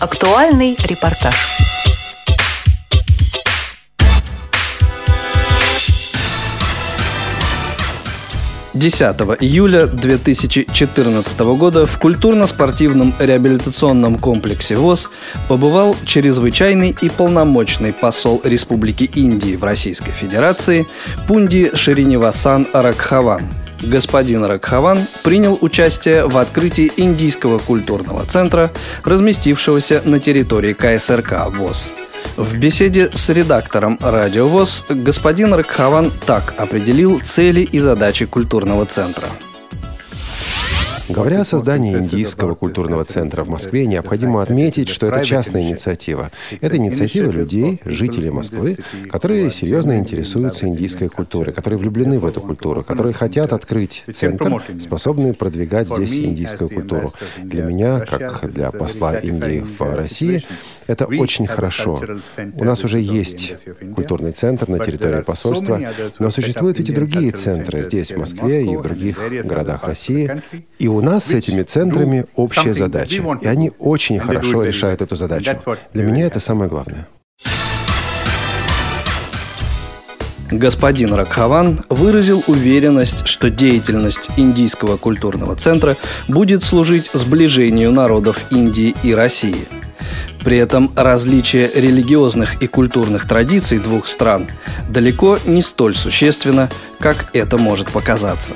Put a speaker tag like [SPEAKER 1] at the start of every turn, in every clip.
[SPEAKER 1] Актуальный репортаж.
[SPEAKER 2] 10 июля 2014 года в культурно-спортивном реабилитационном комплексе ВОЗ побывал чрезвычайный и полномочный посол Республики Индии в Российской Федерации Пунди Шириневасан Ракхаван. Господин Ракхаван принял участие в открытии Индийского культурного центра, разместившегося на территории КСРК ВОЗ. В беседе с редактором «Радио ВОЗ» господин Ракхаван так определил цели и задачи культурного центра –
[SPEAKER 3] Говоря о создании Индийского культурного центра в Москве, необходимо отметить, что это частная инициатива. Это инициатива людей, жителей Москвы, которые серьезно интересуются индийской культурой, которые влюблены в эту культуру, которые хотят открыть центр, способный продвигать здесь индийскую культуру. Для меня, как для посла Индии в России, это очень хорошо. У нас уже есть культурный центр на территории посольства, но существуют ведь и другие центры здесь, в Москве и в других городах России. И у нас с этими центрами общая задача. И они очень хорошо решают эту задачу. Для меня это самое главное.
[SPEAKER 2] Господин Ракхаван выразил уверенность, что деятельность Индийского культурного центра будет служить сближению народов Индии и России – при этом различие религиозных и культурных традиций двух стран далеко не столь существенно, как это может показаться.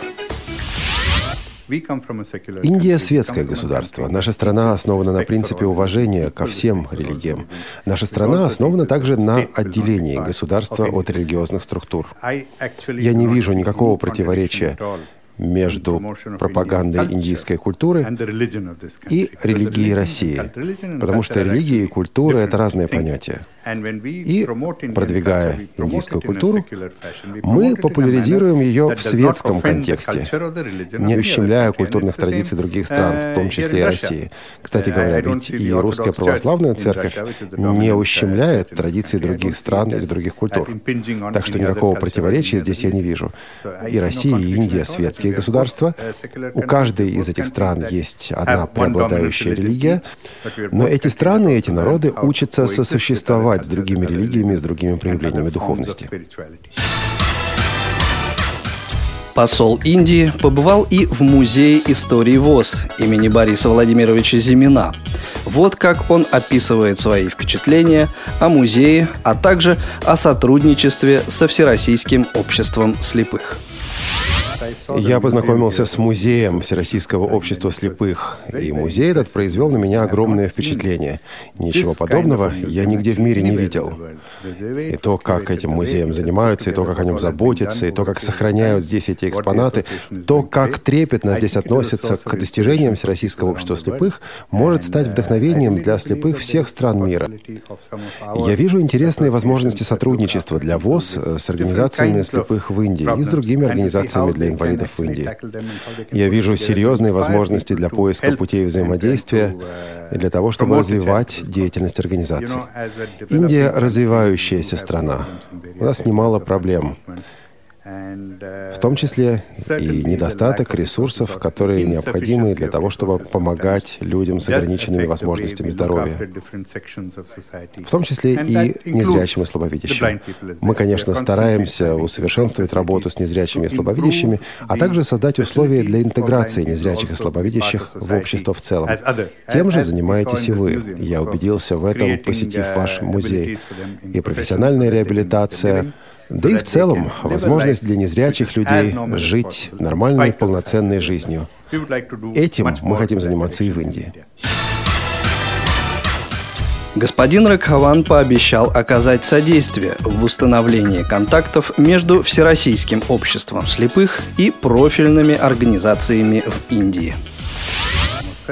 [SPEAKER 3] Индия – светское государство. Наша страна основана на принципе уважения ко всем религиям. Наша страна основана также на отделении государства от религиозных структур. Я не вижу никакого противоречия между пропагандой индийской культуры и религией России, потому что религия и культура — это разные понятия. И, продвигая индийскую культуру, мы популяризируем ее в светском контексте, не ущемляя культурных традиций других стран, в том числе и России. Кстати говоря, ведь и русская православная церковь не ущемляет традиции других стран или других культур. Так что никакого противоречия здесь я не вижу. И Россия, и Индия — светские государства. У каждой из этих стран есть одна преобладающая религия, но эти страны, эти народы учатся сосуществовать существовать с другими религиями, с другими проявлениями духовности.
[SPEAKER 2] Посол Индии побывал и в Музее истории ВОЗ имени Бориса Владимировича Зимина. Вот как он описывает свои впечатления о музее, а также о сотрудничестве со Всероссийским обществом слепых.
[SPEAKER 3] Я познакомился с музеем Всероссийского общества слепых, и музей этот произвел на меня огромное впечатление. Ничего подобного я нигде в мире не видел. И то, как этим музеем занимаются, и то, как о нем заботятся, и то, как сохраняют здесь эти экспонаты, то, как трепетно здесь относятся к достижениям Всероссийского общества слепых, может стать вдохновением для слепых всех стран мира. Я вижу интересные возможности сотрудничества для ВОЗ с организациями слепых в Индии и с другими организациями для инвалидов в Индии. Я вижу серьезные возможности для поиска путей взаимодействия и для того, чтобы развивать деятельность организации. Индия — развивающаяся страна. У нас немало проблем. В том числе и недостаток ресурсов, которые необходимы для того, чтобы помогать людям с ограниченными возможностями здоровья. В том числе и незрячим и слабовидящим. Мы, конечно, стараемся усовершенствовать работу с незрячими и слабовидящими, а также создать условия для интеграции незрячих и слабовидящих в общество в целом. Тем же занимаетесь и вы. Я убедился в этом, посетив ваш музей. И профессиональная реабилитация — да и в целом возможность для незрячих людей жить нормальной, полноценной жизнью. Этим мы хотим заниматься и в Индии.
[SPEAKER 2] Господин Ракхаван пообещал оказать содействие в установлении контактов между Всероссийским обществом слепых и профильными организациями в Индии.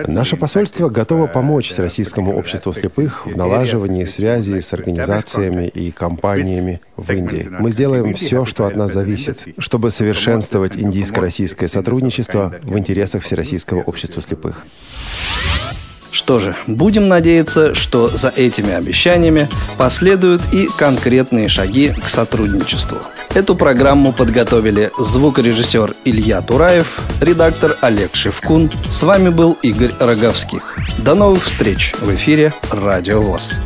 [SPEAKER 3] Наше посольство готово помочь Российскому обществу слепых в налаживании связи с организациями и компаниями в Индии. Мы сделаем все, что от нас зависит, чтобы совершенствовать индийско-российское сотрудничество в интересах Всероссийского общества слепых.
[SPEAKER 2] Что же, будем надеяться, что за этими обещаниями последуют и конкретные шаги к сотрудничеству. Эту программу подготовили звукорежиссер Илья Тураев, редактор Олег Шевкун. С вами был Игорь Роговских. До новых встреч в эфире «Радио ВОЗ».